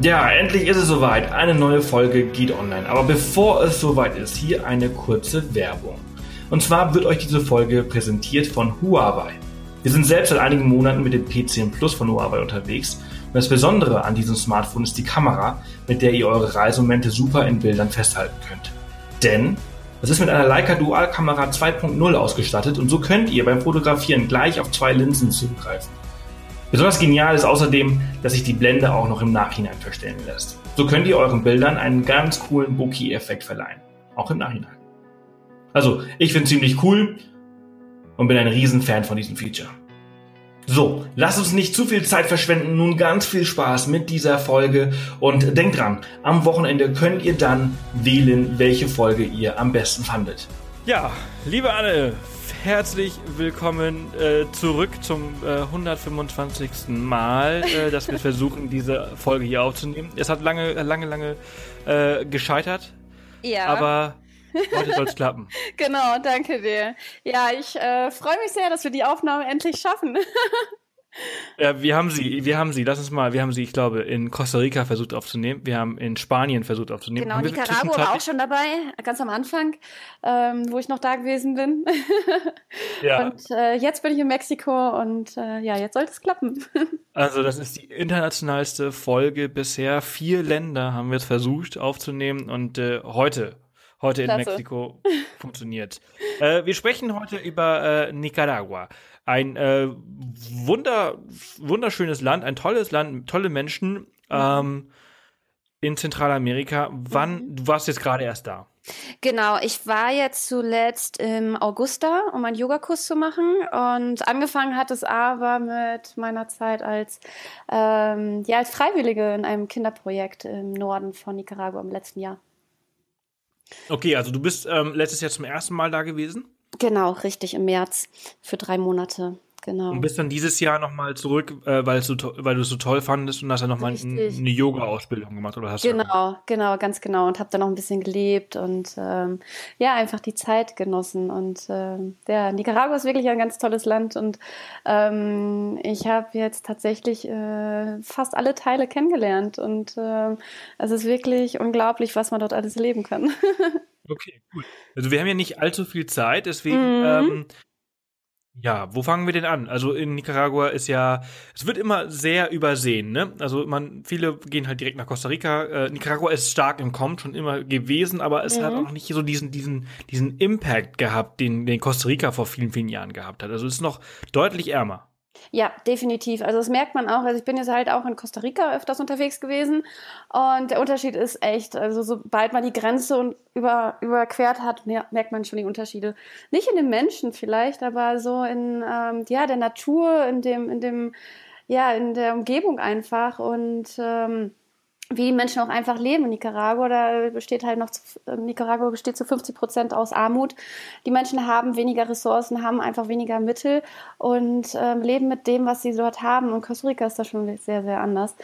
Ja, endlich ist es soweit. Eine neue Folge geht online. Aber bevor es soweit ist, hier eine kurze Werbung. Und zwar wird euch diese Folge präsentiert von Huawei. Wir sind selbst seit einigen Monaten mit dem P10 Plus von Huawei unterwegs. Und das Besondere an diesem Smartphone ist die Kamera, mit der ihr eure Reisemomente super in Bildern festhalten könnt. Denn es ist mit einer Leica Dual Kamera 2.0 ausgestattet und so könnt ihr beim Fotografieren gleich auf zwei Linsen zugreifen. Besonders genial ist außerdem, dass sich die Blende auch noch im Nachhinein verstellen lässt. So könnt ihr euren Bildern einen ganz coolen Bokeh-Effekt verleihen. Auch im Nachhinein. Also, ich finde ziemlich cool und bin ein Riesenfan von diesem Feature. So, lasst uns nicht zu viel Zeit verschwenden. Nun ganz viel Spaß mit dieser Folge und denkt dran, am Wochenende könnt ihr dann wählen, welche Folge ihr am besten fandet. Ja, liebe Anne, herzlich willkommen äh, zurück zum äh, 125. Mal, äh, dass wir versuchen, diese Folge hier aufzunehmen. Es hat lange, lange, lange äh, gescheitert. Ja. Aber heute soll es klappen. genau, danke dir. Ja, ich äh, freue mich sehr, dass wir die Aufnahme endlich schaffen. Ja, wir haben sie, wir haben sie, lass uns mal, wir haben sie, ich glaube, in Costa Rica versucht aufzunehmen, wir haben in Spanien versucht aufzunehmen. Genau, Nicaragua war auch schon dabei, ganz am Anfang, ähm, wo ich noch da gewesen bin. ja. Und äh, jetzt bin ich in Mexiko und äh, ja, jetzt sollte es klappen. also das ist die internationalste Folge bisher. Vier Länder haben wir es versucht aufzunehmen und äh, heute heute Klasse. in Mexiko funktioniert. Äh, wir sprechen heute über äh, Nicaragua. Ein äh, wunder, wunderschönes Land, ein tolles Land, tolle Menschen ähm, in Zentralamerika. Wann, mhm. du warst jetzt gerade erst da? Genau, ich war jetzt zuletzt im August da, um einen Yogakurs zu machen. Und angefangen hat es aber mit meiner Zeit als, ähm, ja, als Freiwillige in einem Kinderprojekt im Norden von Nicaragua im letzten Jahr. Okay, also du bist ähm, letztes Jahr zum ersten Mal da gewesen? Genau, richtig, im März für drei Monate. Genau. Und bist dann dieses Jahr nochmal zurück, äh, weil, du, weil du es so toll fandest und hast dann nochmal eine Yoga-Ausbildung gemacht, oder hast Genau, du genau, ganz genau. Und habe dann noch ein bisschen gelebt und ähm, ja, einfach die Zeit genossen. Und ähm, ja, Nicaragua ist wirklich ein ganz tolles Land und ähm, ich habe jetzt tatsächlich äh, fast alle Teile kennengelernt. Und äh, es ist wirklich unglaublich, was man dort alles leben kann. Okay, cool. Also wir haben ja nicht allzu viel Zeit, deswegen, mhm. ähm, ja, wo fangen wir denn an? Also in Nicaragua ist ja, es wird immer sehr übersehen, ne? Also man, viele gehen halt direkt nach Costa Rica. Äh, Nicaragua ist stark im Kommen, schon immer gewesen, aber es mhm. hat auch nicht so diesen, diesen, diesen Impact gehabt, den, den Costa Rica vor vielen, vielen Jahren gehabt hat. Also es ist noch deutlich ärmer. Ja, definitiv. Also das merkt man auch. Also ich bin jetzt halt auch in Costa Rica öfters unterwegs gewesen und der Unterschied ist echt. Also sobald man die Grenze über, überquert hat, merkt man schon die Unterschiede. Nicht in den Menschen vielleicht, aber so in ähm, ja der Natur, in dem in dem ja in der Umgebung einfach und ähm, wie die Menschen auch einfach leben in Nicaragua. Da besteht halt noch, Nicaragua besteht zu 50 Prozent aus Armut. Die Menschen haben weniger Ressourcen, haben einfach weniger Mittel und ähm, leben mit dem, was sie dort haben. Und Costa Rica ist da schon sehr, sehr anders.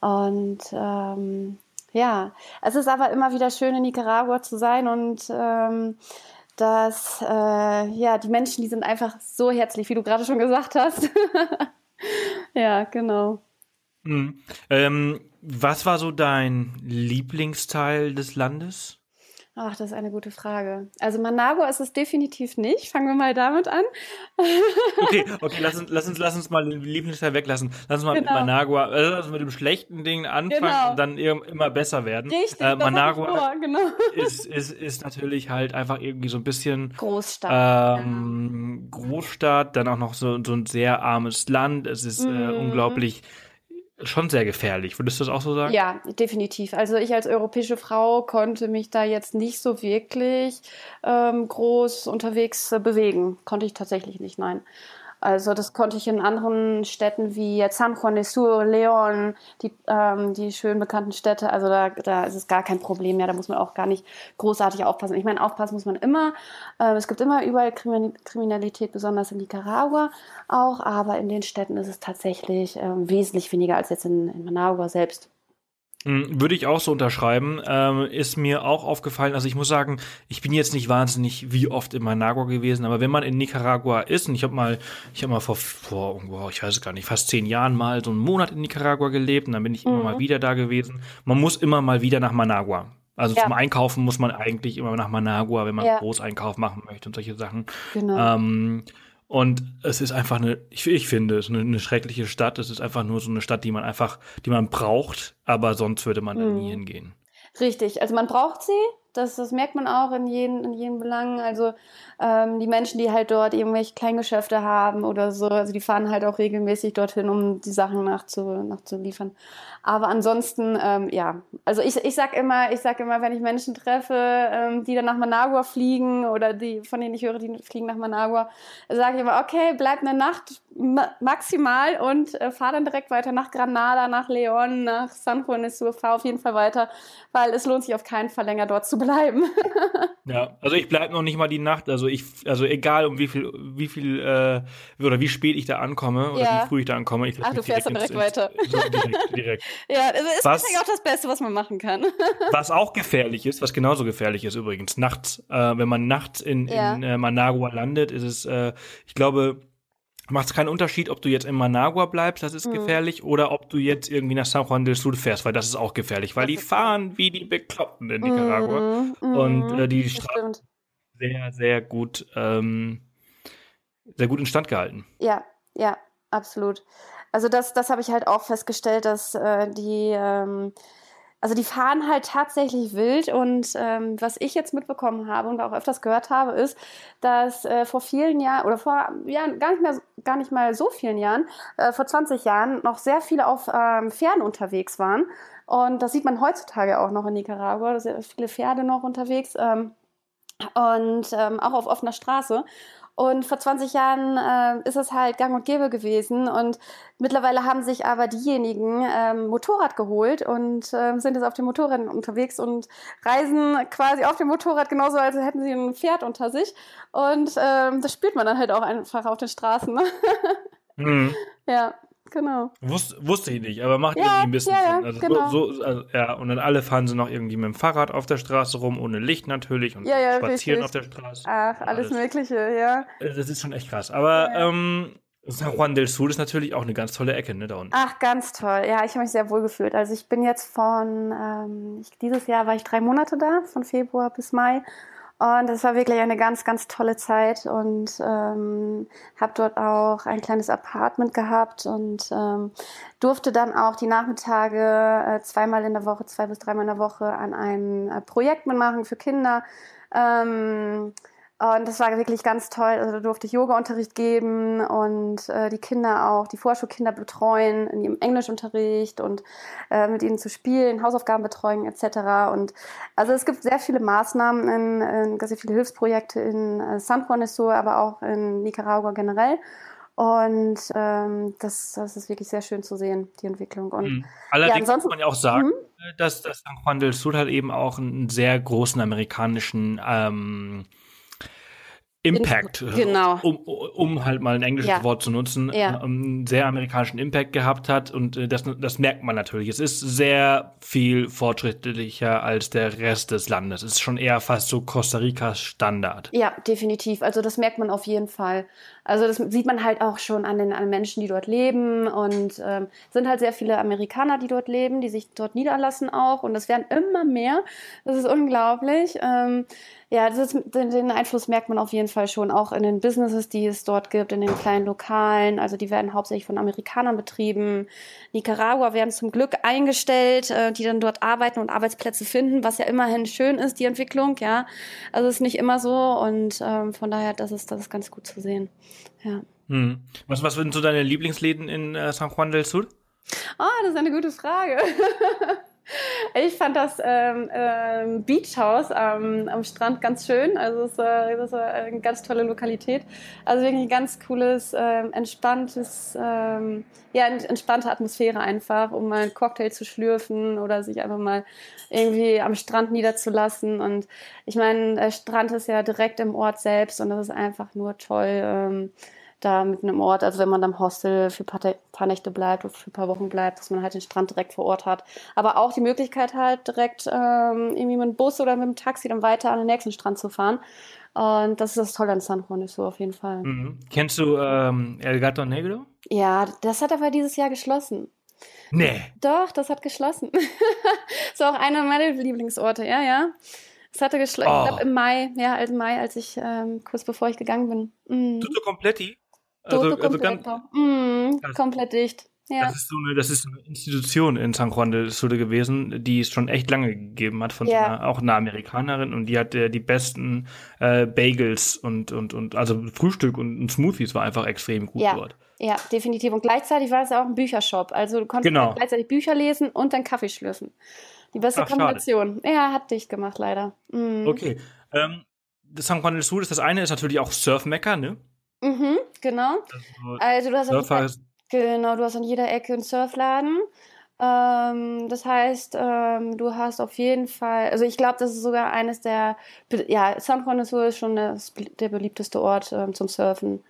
Und ähm, ja, es ist aber immer wieder schön, in Nicaragua zu sein und ähm, dass äh, ja die Menschen, die sind einfach so herzlich, wie du gerade schon gesagt hast. ja, genau. Mhm. Ähm, was war so dein Lieblingsteil des Landes? Ach, das ist eine gute Frage. Also Managua ist es definitiv nicht. Fangen wir mal damit an. okay, okay, lass uns, lass uns, lass uns mal den Lieblingsteil weglassen. Lass uns mal genau. mit Managua, also mit dem schlechten Ding anfangen genau. und dann immer besser werden. Richtig, äh, Managua genau. ist, ist, ist natürlich halt einfach irgendwie so ein bisschen Großstadt. Ähm, Großstadt, dann auch noch so, so ein sehr armes Land. Es ist äh, mhm. äh, unglaublich schon sehr gefährlich. Würdest du das auch so sagen? Ja, definitiv. Also ich als europäische Frau konnte mich da jetzt nicht so wirklich ähm, groß unterwegs äh, bewegen. Konnte ich tatsächlich nicht, nein. Also das konnte ich in anderen Städten wie San Juan de Sur, Leon, die, ähm, die schön bekannten Städte, also da, da ist es gar kein Problem mehr, da muss man auch gar nicht großartig aufpassen. Ich meine, aufpassen muss man immer. Äh, es gibt immer überall Kriminalität, besonders in Nicaragua auch, aber in den Städten ist es tatsächlich äh, wesentlich weniger als jetzt in, in Managua selbst. Hm, würde ich auch so unterschreiben. Ähm, ist mir auch aufgefallen, also ich muss sagen, ich bin jetzt nicht wahnsinnig wie oft in Managua gewesen, aber wenn man in Nicaragua ist, und ich habe mal, ich habe mal vor, vor wow, ich weiß es gar nicht, fast zehn Jahren mal so einen Monat in Nicaragua gelebt und dann bin ich mhm. immer mal wieder da gewesen. Man muss immer mal wieder nach Managua. Also ja. zum Einkaufen muss man eigentlich immer nach Managua, wenn man ja. Großeinkauf machen möchte und solche Sachen. Genau. Ähm, und es ist einfach eine, ich, ich finde, es ist eine, eine, schreckliche Stadt. Es ist einfach nur so eine Stadt, die man einfach, die man braucht, aber sonst würde man da nie mhm. hingehen. Richtig, also man braucht sie, das, das merkt man auch in jedem, in jedem Belang. Also ähm, die Menschen, die halt dort irgendwelche Kleingeschäfte haben oder so, also die fahren halt auch regelmäßig dorthin, um die Sachen nachzu, nachzuliefern. Aber ansonsten, ähm, ja, also ich, ich sag immer, ich sag immer, wenn ich Menschen treffe, ähm, die dann nach Managua fliegen oder die, von denen ich höre, die fliegen nach Managua, sage ich immer, okay, bleib eine Nacht maximal und äh, fahr dann direkt weiter nach Granada, nach León, nach San Juan de Sur, fahr auf jeden Fall weiter, weil es lohnt sich auf keinen Fall länger dort zu bleiben. ja, also ich bleib noch nicht mal die Nacht, also ich, also egal um wie viel, wie viel äh, oder wie spät ich da ankomme oder ja. wie früh ich da ankomme, ich Ach, du fährst dann direkt ins, weiter. So direkt, direkt. ja, also ist was, auch das Beste, was man machen kann. was auch gefährlich ist, was genauso gefährlich ist übrigens, nachts, äh, wenn man nachts in, ja. in äh, Managua landet, ist es, äh, ich glaube, macht es keinen Unterschied, ob du jetzt in Managua bleibst, das ist mhm. gefährlich, oder ob du jetzt irgendwie nach San Juan del Sur fährst, weil das ist auch gefährlich, weil die fahren wie die Bekloppten in Nicaragua mhm. und äh, die Straßen sehr, sehr gut, ähm, sehr gut instand gehalten. Ja, ja, absolut. Also das, das habe ich halt auch festgestellt, dass äh, die ähm, also die fahren halt tatsächlich wild und ähm, was ich jetzt mitbekommen habe und auch öfters gehört habe, ist, dass äh, vor vielen Jahren oder vor ja, gar nicht mehr gar nicht mal so vielen Jahren, äh, vor 20 Jahren noch sehr viele auf ähm, Pferden unterwegs waren. Und das sieht man heutzutage auch noch in Nicaragua, da sind viele Pferde noch unterwegs ähm, und ähm, auch auf offener Straße und vor 20 Jahren äh, ist es halt gang und gäbe gewesen. Und mittlerweile haben sich aber diejenigen ähm, Motorrad geholt und äh, sind jetzt auf dem Motorrad unterwegs und reisen quasi auf dem Motorrad genauso, als hätten sie ein Pferd unter sich. Und ähm, das spürt man dann halt auch einfach auf den Straßen. Ne? mhm. Ja. Genau. Wus wusste ich nicht, aber macht ja, irgendwie ein bisschen ja, Sinn. Also genau. so, so, also, ja, und dann alle fahren sie noch irgendwie mit dem Fahrrad auf der Straße rum, ohne Licht natürlich und ja, spazieren richtig. auf der Straße. Ach, alles, alles, Mögliche, ja. Äh, das ist schon echt krass. Aber ähm, San Juan del Sur ist natürlich auch eine ganz tolle Ecke, ne, da unten. Ach, ganz toll. Ja, ich habe mich sehr wohl gefühlt. Also ich bin jetzt von, ähm, ich, dieses Jahr war ich drei Monate da, von Februar bis Mai. Und es war wirklich eine ganz, ganz tolle Zeit und ähm, habe dort auch ein kleines Apartment gehabt und ähm, durfte dann auch die Nachmittage äh, zweimal in der Woche, zwei bis dreimal in der Woche an einem äh, Projekt mitmachen für Kinder. Ähm, und das war wirklich ganz toll. Also da durfte ich Yoga-Unterricht geben und äh, die Kinder auch, die Vorschulkinder betreuen in ihrem Englischunterricht und äh, mit ihnen zu spielen, Hausaufgaben betreuen etc. Und also es gibt sehr viele Maßnahmen, in, in sehr viele Hilfsprojekte in äh, San Juan de Sur, aber auch in Nicaragua generell. Und ähm, das, das ist wirklich sehr schön zu sehen, die Entwicklung. Und, mhm. Allerdings ja, muss man ja auch sagen, mhm. dass, dass San Juan del Sur halt eben auch einen sehr großen amerikanischen ähm, Impact, genau. um, um halt mal ein englisches ja. Wort zu nutzen, ja. einen ähm, sehr amerikanischen Impact gehabt hat und äh, das, das merkt man natürlich. Es ist sehr viel fortschrittlicher als der Rest des Landes. Es ist schon eher fast so Costa Ricas Standard. Ja, definitiv. Also das merkt man auf jeden Fall. Also das sieht man halt auch schon an den, an Menschen, die dort leben und ähm, sind halt sehr viele Amerikaner, die dort leben, die sich dort niederlassen auch und es werden immer mehr. Das ist unglaublich. Ähm, ja, ist, den, den, Einfluss merkt man auf jeden Fall schon, auch in den Businesses, die es dort gibt, in den kleinen Lokalen. Also die werden hauptsächlich von Amerikanern betrieben. Nicaragua werden zum Glück eingestellt, äh, die dann dort arbeiten und Arbeitsplätze finden, was ja immerhin schön ist, die Entwicklung, ja. Also es ist nicht immer so und ähm, von daher, das ist, das ist ganz gut zu sehen. Ja. Hm. Was, was sind so deine Lieblingsläden in äh, San Juan del Sur? Ah, oh, das ist eine gute Frage. Ich fand das ähm, ähm, Beach House ähm, am Strand ganz schön. Also es, äh, das war eine ganz tolle Lokalität. Also wirklich ein ganz cooles, ähm, entspanntes, ähm, ja, entspannte Atmosphäre einfach, um mal einen Cocktail zu schlürfen oder sich einfach mal irgendwie am Strand niederzulassen. Und ich meine, der Strand ist ja direkt im Ort selbst und das ist einfach nur toll. Ähm, da mitten im Ort, also wenn man am Hostel für ein paar, paar, Nächte bleibt oder für ein paar Wochen bleibt, dass man halt den Strand direkt vor Ort hat. Aber auch die Möglichkeit halt direkt ähm, irgendwie mit dem Bus oder mit dem Taxi dann weiter an den nächsten Strand zu fahren. Und das ist das Tolle an San Juan so auf jeden Fall. Mhm. Kennst du ähm, El Gato Negro? Ja, das hat aber dieses Jahr geschlossen. Nee. Doch, das hat geschlossen. das ist auch einer meiner Lieblingsorte, ja, ja. Es hatte geschlossen, oh. ich glaube im Mai, ja, im Mai, als ich ähm, kurz bevor ich gegangen bin. Mhm. Tutto completti? Also, Tutto also ganz, mm, komplett dicht. Ja. Das, ist so eine, das ist eine Institution in San Juan del Sur gewesen, die es schon echt lange gegeben hat, von ja. so einer, auch einer Amerikanerin und die hat äh, die besten äh, Bagels und, und, und also Frühstück und, und, Smoothies war einfach extrem gut ja. dort. Ja, definitiv. Und gleichzeitig war es auch ein Büchershop. Also du konntest genau. gleichzeitig Bücher lesen und dann Kaffee schlürfen. Die beste Ach, Kombination. Schade. Ja, hat dicht gemacht, leider. Mhm. Okay. Ähm, San Juan del Sur ist das eine, ist natürlich auch Surfmecker, ne? Mhm, genau. Also, also du hast Surfer Genau, du hast an jeder Ecke einen Surfladen. Ähm, das heißt, ähm, du hast auf jeden Fall, also ich glaube, das ist sogar eines der, ja, San Juan Sur ist schon das, der beliebteste Ort ähm, zum Surfen.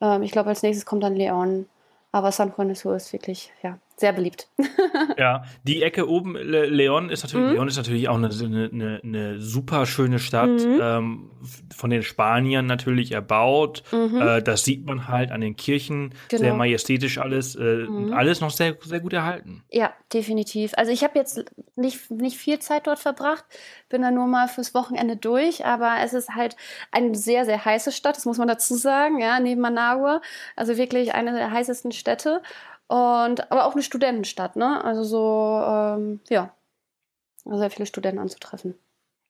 Ähm, ich glaube, als nächstes kommt dann Leon. Aber San Juan Sur ist wirklich, ja, sehr beliebt. ja, die Ecke oben, Le Leon ist natürlich, mhm. Leon ist natürlich auch eine, eine, eine super schöne Stadt, mhm. ähm, von den Spaniern natürlich erbaut. Mhm. Äh, das sieht man halt an den Kirchen, genau. sehr majestätisch alles, äh, mhm. alles noch sehr, sehr gut erhalten. Ja, definitiv. Also ich habe jetzt nicht, nicht viel Zeit dort verbracht, bin da nur mal fürs Wochenende durch, aber es ist halt eine sehr, sehr heiße Stadt, das muss man dazu sagen, ja, neben Managua. Also wirklich eine der heißesten Städte. Und, aber auch eine Studentenstadt, ne? Also so, ähm, ja, sehr viele Studenten anzutreffen.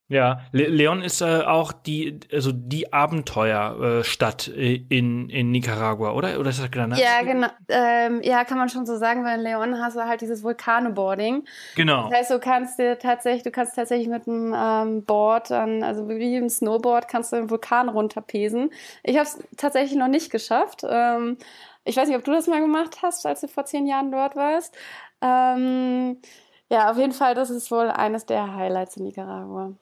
Ja, Le Leon ist äh, auch die, also die Abenteuerstadt äh, in, in Nicaragua, oder? Oder ist das Granada? Ja, genau. Ähm, ja, kann man schon so sagen, weil in Leon hast du halt dieses Vulkaneboarding. Genau. Das heißt, du kannst dir tatsächlich, du kannst tatsächlich mit einem ähm, Board, dann, also wie ein Snowboard, kannst du den Vulkan runterpesen. Ich habe es tatsächlich noch nicht geschafft. Ähm, ich weiß nicht, ob du das mal gemacht hast, als du vor zehn Jahren dort warst. Ähm, ja, auf jeden Fall, das ist wohl eines der Highlights in Nicaragua.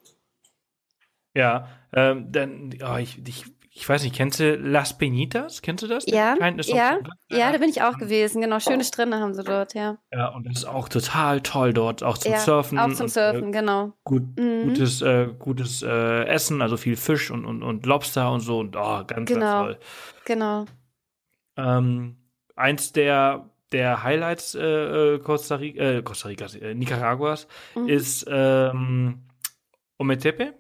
Ja, ähm, dann, oh, ich, ich, ich weiß nicht, kennst du Las Peñitas? Kennst du das? Ja, ja, ja, da bin ich auch gewesen. Genau, schöne Strände haben sie dort, ja. Ja, und das ist auch total toll dort, auch zum ja, Surfen. Auch zum und, Surfen, äh, genau. Gut, mhm. Gutes, äh, gutes äh, Essen, also viel Fisch und, und, und Lobster und so und oh, ganz, genau. ganz toll. Genau. Ähm, eins der, der Highlights äh, äh Costa, Rica, äh, Costa Ricas, äh, Nicaraguas mhm. ist ähm, Ometepe.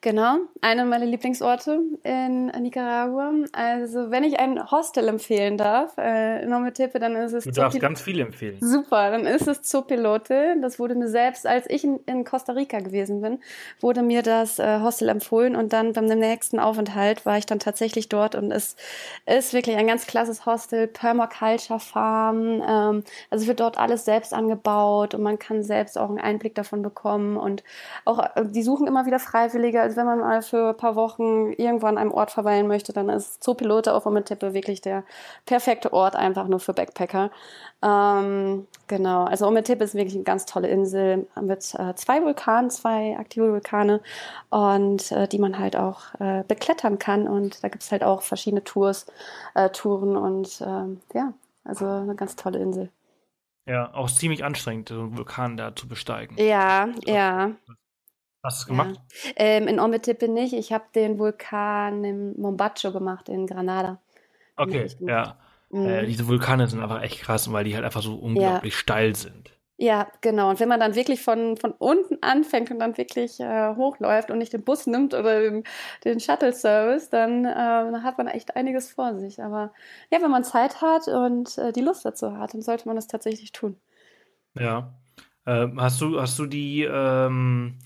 Genau, einer meiner Lieblingsorte in Nicaragua. Also, wenn ich ein Hostel empfehlen darf, äh, in Ometepe, dann ist es. Du darfst Zopil ganz viel empfehlen. Super, dann ist es Zopilote. Das wurde mir selbst, als ich in, in Costa Rica gewesen bin, wurde mir das äh, Hostel empfohlen und dann beim nächsten Aufenthalt war ich dann tatsächlich dort und es ist wirklich ein ganz klasses Hostel, Permaculture Farm. Ähm, also wird dort alles selbst angebaut und man kann selbst auch einen Einblick davon bekommen und auch, äh, die suchen immer wieder Freiwillige Freiwilliger, als wenn man mal für ein paar Wochen irgendwo an einem Ort verweilen möchte, dann ist Zoopilote auf Ometepe wirklich der perfekte Ort einfach nur für Backpacker. Ähm, genau, also Ometepe ist wirklich eine ganz tolle Insel mit äh, zwei Vulkanen, zwei aktive Vulkane und äh, die man halt auch äh, beklettern kann und da gibt es halt auch verschiedene Tours, äh, Touren und ähm, ja, also eine ganz tolle Insel. Ja, auch ziemlich anstrengend, so einen Vulkan da zu besteigen. Ja, ja. Hast du es gemacht? Ja. Ähm, in Ometepe nicht. Ich habe den Vulkan im Mombacho gemacht, in Granada. Okay, ja. Mhm. Äh, diese Vulkane sind einfach echt krass, weil die halt einfach so unglaublich ja. steil sind. Ja, genau. Und wenn man dann wirklich von, von unten anfängt und dann wirklich äh, hochläuft und nicht den Bus nimmt oder den, den Shuttle-Service, dann, äh, dann hat man echt einiges vor sich. Aber ja, wenn man Zeit hat und äh, die Lust dazu hat, dann sollte man das tatsächlich tun. Ja. Ähm, hast du, hast du die, ähm,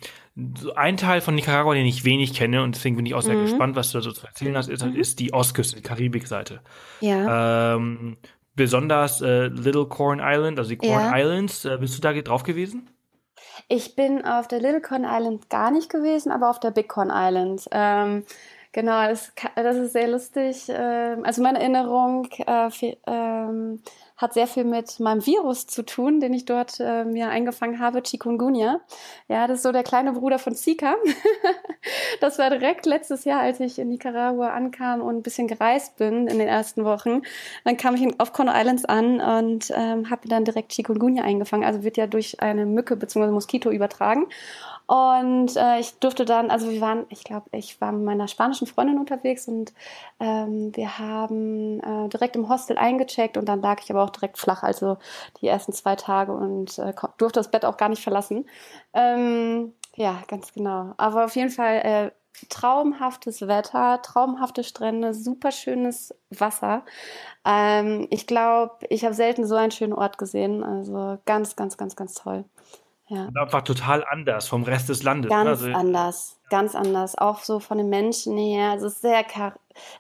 ein Teil von Nicaragua, den ich wenig kenne und deswegen bin ich auch sehr mhm. gespannt, was du da so zu erzählen hast, ist, mhm. ist die Ostküste, die Karibikseite. Ja. Ähm, besonders äh, Little Corn Island, also die Corn ja. Islands. Äh, bist du da drauf gewesen? Ich bin auf der Little Corn Island gar nicht gewesen, aber auf der Big Corn Island. Ähm, genau, das, das, ist sehr lustig. Ähm, also meine Erinnerung äh, ähm, hat sehr viel mit meinem Virus zu tun, den ich dort äh, mir eingefangen habe, Chikungunya. Ja, das ist so der kleine Bruder von Zika. das war direkt letztes Jahr, als ich in Nicaragua ankam und ein bisschen gereist bin in den ersten Wochen. Dann kam ich auf Conno Islands an und ähm, habe dann direkt Chikungunya eingefangen. Also wird ja durch eine Mücke bzw. Moskito übertragen. Und äh, ich durfte dann, also wir waren, ich glaube, ich war mit meiner spanischen Freundin unterwegs und ähm, wir haben äh, direkt im Hostel eingecheckt und dann lag ich aber auch direkt flach, also die ersten zwei Tage und äh, durfte das Bett auch gar nicht verlassen. Ähm, ja, ganz genau. Aber auf jeden Fall äh, traumhaftes Wetter, traumhafte Strände, super schönes Wasser. Ähm, ich glaube, ich habe selten so einen schönen Ort gesehen. Also ganz, ganz, ganz, ganz toll. Ja. Und einfach total anders vom Rest des Landes. Ne? Ganz also, anders, ganz anders. Auch so von den Menschen her. Also sehr,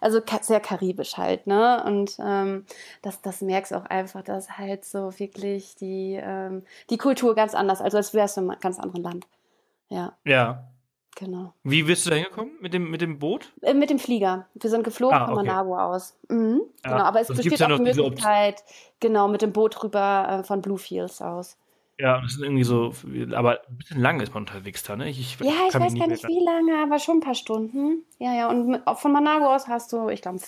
also sehr karibisch halt, ne? Und ähm, das, das merkst du auch einfach, dass halt so wirklich die, ähm, die Kultur ganz anders, also als wärst du in einem ganz anderen Land. Ja. Ja. Genau. Wie bist du da hingekommen? Mit dem, mit dem Boot? Äh, mit dem Flieger. Wir sind geflogen ah, okay. von Managua aus. Mhm. Ja. Genau, aber es das besteht auch die Möglichkeit, genau, mit dem Boot rüber äh, von Bluefields aus. Ja, das ist irgendwie so, aber ein bisschen lang ist man unterwegs da, ne? Ich, ich ja, ich weiß gar nicht, wie lange, aber schon ein paar Stunden. Ja, ja, und von Manago aus hast du, ich glaube,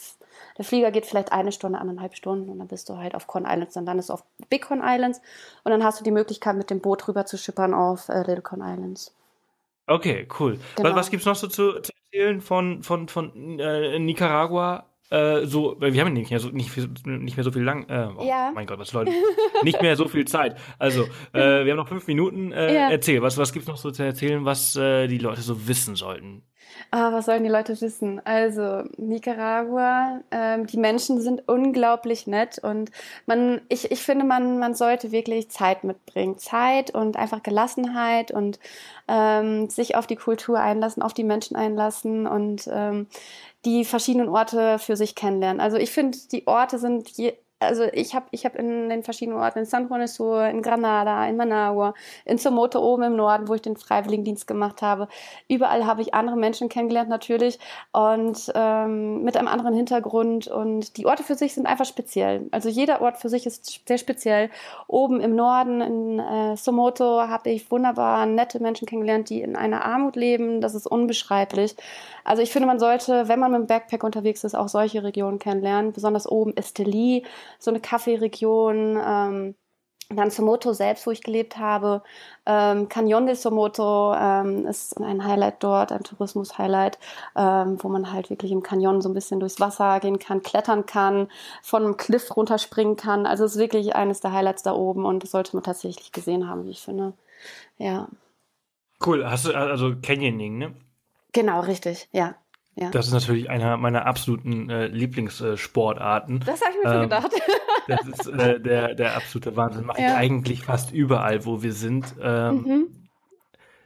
der Flieger geht vielleicht eine Stunde, eineinhalb Stunden und dann bist du halt auf Con Islands. Und dann ist du auf Big Con Islands und dann hast du die Möglichkeit, mit dem Boot rüber zu schippern auf äh, Little Con Islands. Okay, cool. Genau. Was, was gibt es noch so zu, zu, erzählen von, von, von äh, Nicaragua? Äh, so, wir haben nicht mehr so, nicht, nicht mehr so viel lang. Äh, oh, ja. Mein Gott, was Leute. nicht mehr so viel Zeit. Also, äh, wir haben noch fünf Minuten. Äh, ja. Erzähl, was, was gibt's noch so zu erzählen, was äh, die Leute so wissen sollten? Ah, was sollen die Leute wissen? Also, Nicaragua, ähm, die Menschen sind unglaublich nett und man, ich, ich finde, man, man sollte wirklich Zeit mitbringen. Zeit und einfach Gelassenheit und ähm, sich auf die Kultur einlassen, auf die Menschen einlassen und ähm, die verschiedenen Orte für sich kennenlernen. Also ich finde, die Orte sind je, also ich habe ich hab in den verschiedenen Orten, in San Juan de Sur, in Granada, in Managua, in Somoto oben im Norden, wo ich den Freiwilligendienst gemacht habe. Überall habe ich andere Menschen kennengelernt natürlich und ähm, mit einem anderen Hintergrund und die Orte für sich sind einfach speziell. Also jeder Ort für sich ist sehr speziell. Oben im Norden in äh, Somoto habe ich wunderbar nette Menschen kennengelernt, die in einer Armut leben. Das ist unbeschreiblich. Also ich finde, man sollte, wenn man mit dem Backpack unterwegs ist, auch solche Regionen kennenlernen. Besonders oben Esteli, so eine Kaffeeregion. Ähm, dann Somoto selbst, wo ich gelebt habe. Ähm, Canyon de Somoto ähm, ist ein Highlight dort, ein Tourismus-Highlight, ähm, wo man halt wirklich im Canyon so ein bisschen durchs Wasser gehen kann, klettern kann, von einem Cliff runterspringen kann. Also es ist wirklich eines der Highlights da oben und das sollte man tatsächlich gesehen haben, wie ich finde. Ja. Cool, hast du also Canyoning, ne? Genau, richtig, ja. Ja. Das ist natürlich einer meiner absoluten äh, Lieblingssportarten. das habe ich mir ähm, schon gedacht. das ist äh, der, der absolute Wahnsinn. Mache ja. ich eigentlich fast überall, wo wir sind. Ähm, mhm.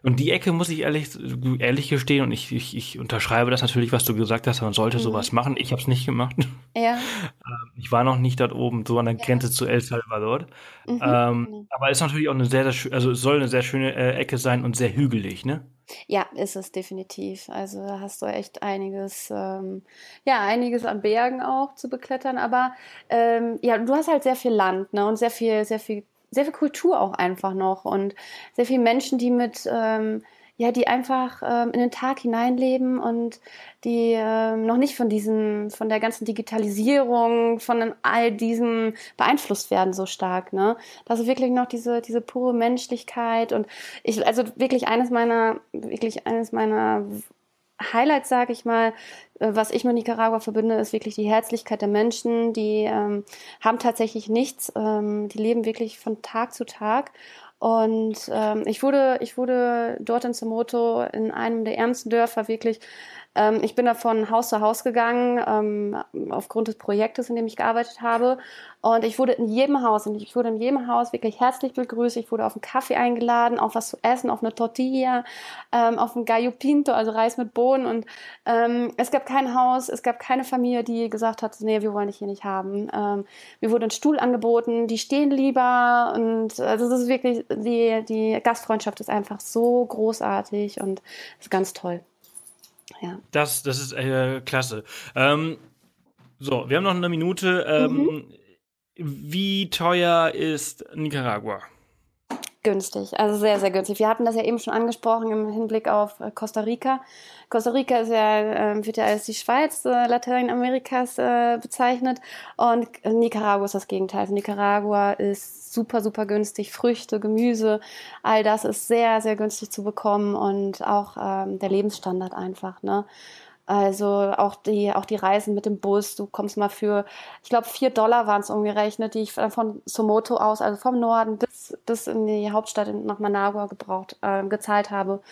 Und die Ecke muss ich ehrlich, ehrlich gestehen, und ich, ich, ich unterschreibe das natürlich, was du gesagt hast, man sollte mhm. sowas machen. Ich habe es nicht gemacht. Ja. Ähm, ich war noch nicht dort oben, so an der ja. Grenze zu El Salvador. Mhm. Ähm, aber es ist natürlich auch eine sehr, sehr also es soll eine sehr schöne äh, Ecke sein und sehr hügelig, ne? Ja, ist es definitiv. Also da hast du echt einiges, ähm, ja, einiges an Bergen auch zu beklettern. Aber ähm, ja, du hast halt sehr viel Land, ne? Und sehr viel, sehr viel sehr viel Kultur auch einfach noch und sehr viele Menschen, die mit, ähm, ja, die einfach ähm, in den Tag hineinleben und die ähm, noch nicht von diesem, von der ganzen Digitalisierung, von all diesem beeinflusst werden so stark, ne? Ist wirklich noch diese, diese pure Menschlichkeit und ich, also wirklich eines meiner, wirklich eines meiner Highlights, sage ich mal, äh, was ich mit Nicaragua verbinde, ist wirklich die Herzlichkeit der Menschen. Die ähm, haben tatsächlich nichts. Ähm, die leben wirklich von Tag zu Tag. Und ähm, ich wurde, ich wurde dort in Somoto in einem der ärmsten Dörfer wirklich ähm, ich bin da von Haus zu Haus gegangen, ähm, aufgrund des Projektes, in dem ich gearbeitet habe. Und ich wurde in jedem Haus, und ich wurde in jedem Haus wirklich herzlich begrüßt. Ich wurde auf einen Kaffee eingeladen, auf was zu essen, auf eine Tortilla, ähm, auf ein Gallo Pinto, also Reis mit Bohnen. Und ähm, es gab kein Haus, es gab keine Familie, die gesagt hat, nee, wir wollen dich hier nicht haben. Ähm, mir wurde ein Stuhl angeboten, die stehen lieber. Und also das ist wirklich, die, die Gastfreundschaft ist einfach so großartig und ist ganz toll. Ja. Das, das ist äh, klasse. Ähm, so, wir haben noch eine Minute. Ähm, mhm. Wie teuer ist Nicaragua? günstig, also sehr, sehr günstig. Wir hatten das ja eben schon angesprochen im Hinblick auf äh, Costa Rica. Costa Rica ist ja, äh, wird ja als die Schweiz äh, Lateinamerikas äh, bezeichnet und Nicaragua ist das Gegenteil. Also Nicaragua ist super, super günstig. Früchte, Gemüse, all das ist sehr, sehr günstig zu bekommen und auch ähm, der Lebensstandard einfach. Ne? Also auch die, auch die Reisen mit dem Bus, du kommst mal für, ich glaube, vier Dollar waren es umgerechnet, die ich von Somoto aus, also vom Norden bis, bis in die Hauptstadt nach Managua gebraucht, äh, gezahlt habe.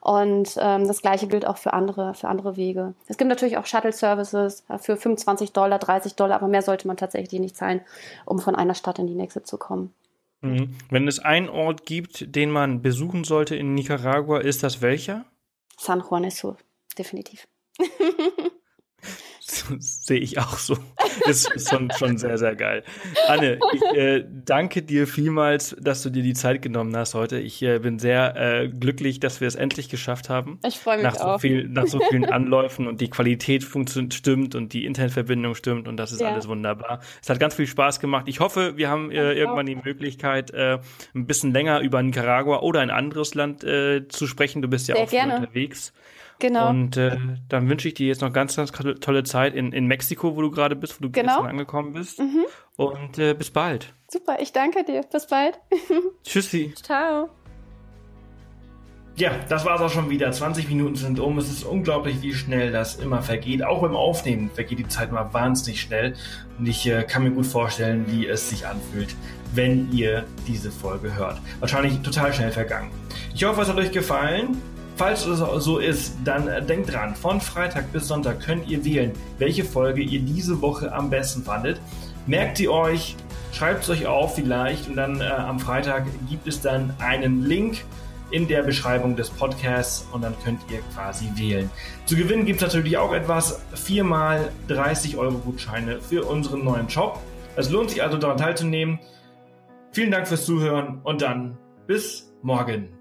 Und ähm, das gleiche gilt auch für andere, für andere Wege. Es gibt natürlich auch Shuttle-Services für 25 Dollar, 30 Dollar, aber mehr sollte man tatsächlich nicht zahlen, um von einer Stadt in die nächste zu kommen. Mhm. Wenn es einen Ort gibt, den man besuchen sollte in Nicaragua, ist das welcher? San Juan de Sur, definitiv. Sehe ich auch so. Ist, ist schon, schon sehr, sehr geil. Anne, ich äh, danke dir vielmals, dass du dir die Zeit genommen hast heute. Ich äh, bin sehr äh, glücklich, dass wir es endlich geschafft haben. Ich freue mich nach auch. So viel, nach so vielen Anläufen und die Qualität stimmt und die Internetverbindung stimmt und das ist ja. alles wunderbar. Es hat ganz viel Spaß gemacht. Ich hoffe, wir haben äh, irgendwann die Möglichkeit, äh, ein bisschen länger über Nicaragua oder ein anderes Land äh, zu sprechen. Du bist ja sehr auch unterwegs. Genau. Und äh, dann wünsche ich dir jetzt noch ganz, ganz tolle Zeit in, in Mexiko, wo du gerade bist, wo du genau. gestern angekommen bist. Mhm. Und äh, bis bald. Super, ich danke dir. Bis bald. Tschüssi. Ciao. Ja, das war's auch schon wieder. 20 Minuten sind um. Es ist unglaublich, wie schnell das immer vergeht. Auch beim Aufnehmen vergeht die Zeit mal wahnsinnig schnell. Und ich äh, kann mir gut vorstellen, wie es sich anfühlt, wenn ihr diese Folge hört. Wahrscheinlich total schnell vergangen. Ich hoffe, es hat euch gefallen. Falls es so ist, dann äh, denkt dran, von Freitag bis Sonntag könnt ihr wählen, welche Folge ihr diese Woche am besten fandet. Merkt ihr euch, schreibt es euch auf vielleicht und dann äh, am Freitag gibt es dann einen Link in der Beschreibung des Podcasts und dann könnt ihr quasi wählen. Zu gewinnen gibt es natürlich auch etwas, viermal 30 Euro Gutscheine für unseren neuen Shop. Es lohnt sich also daran teilzunehmen. Vielen Dank fürs Zuhören und dann bis morgen.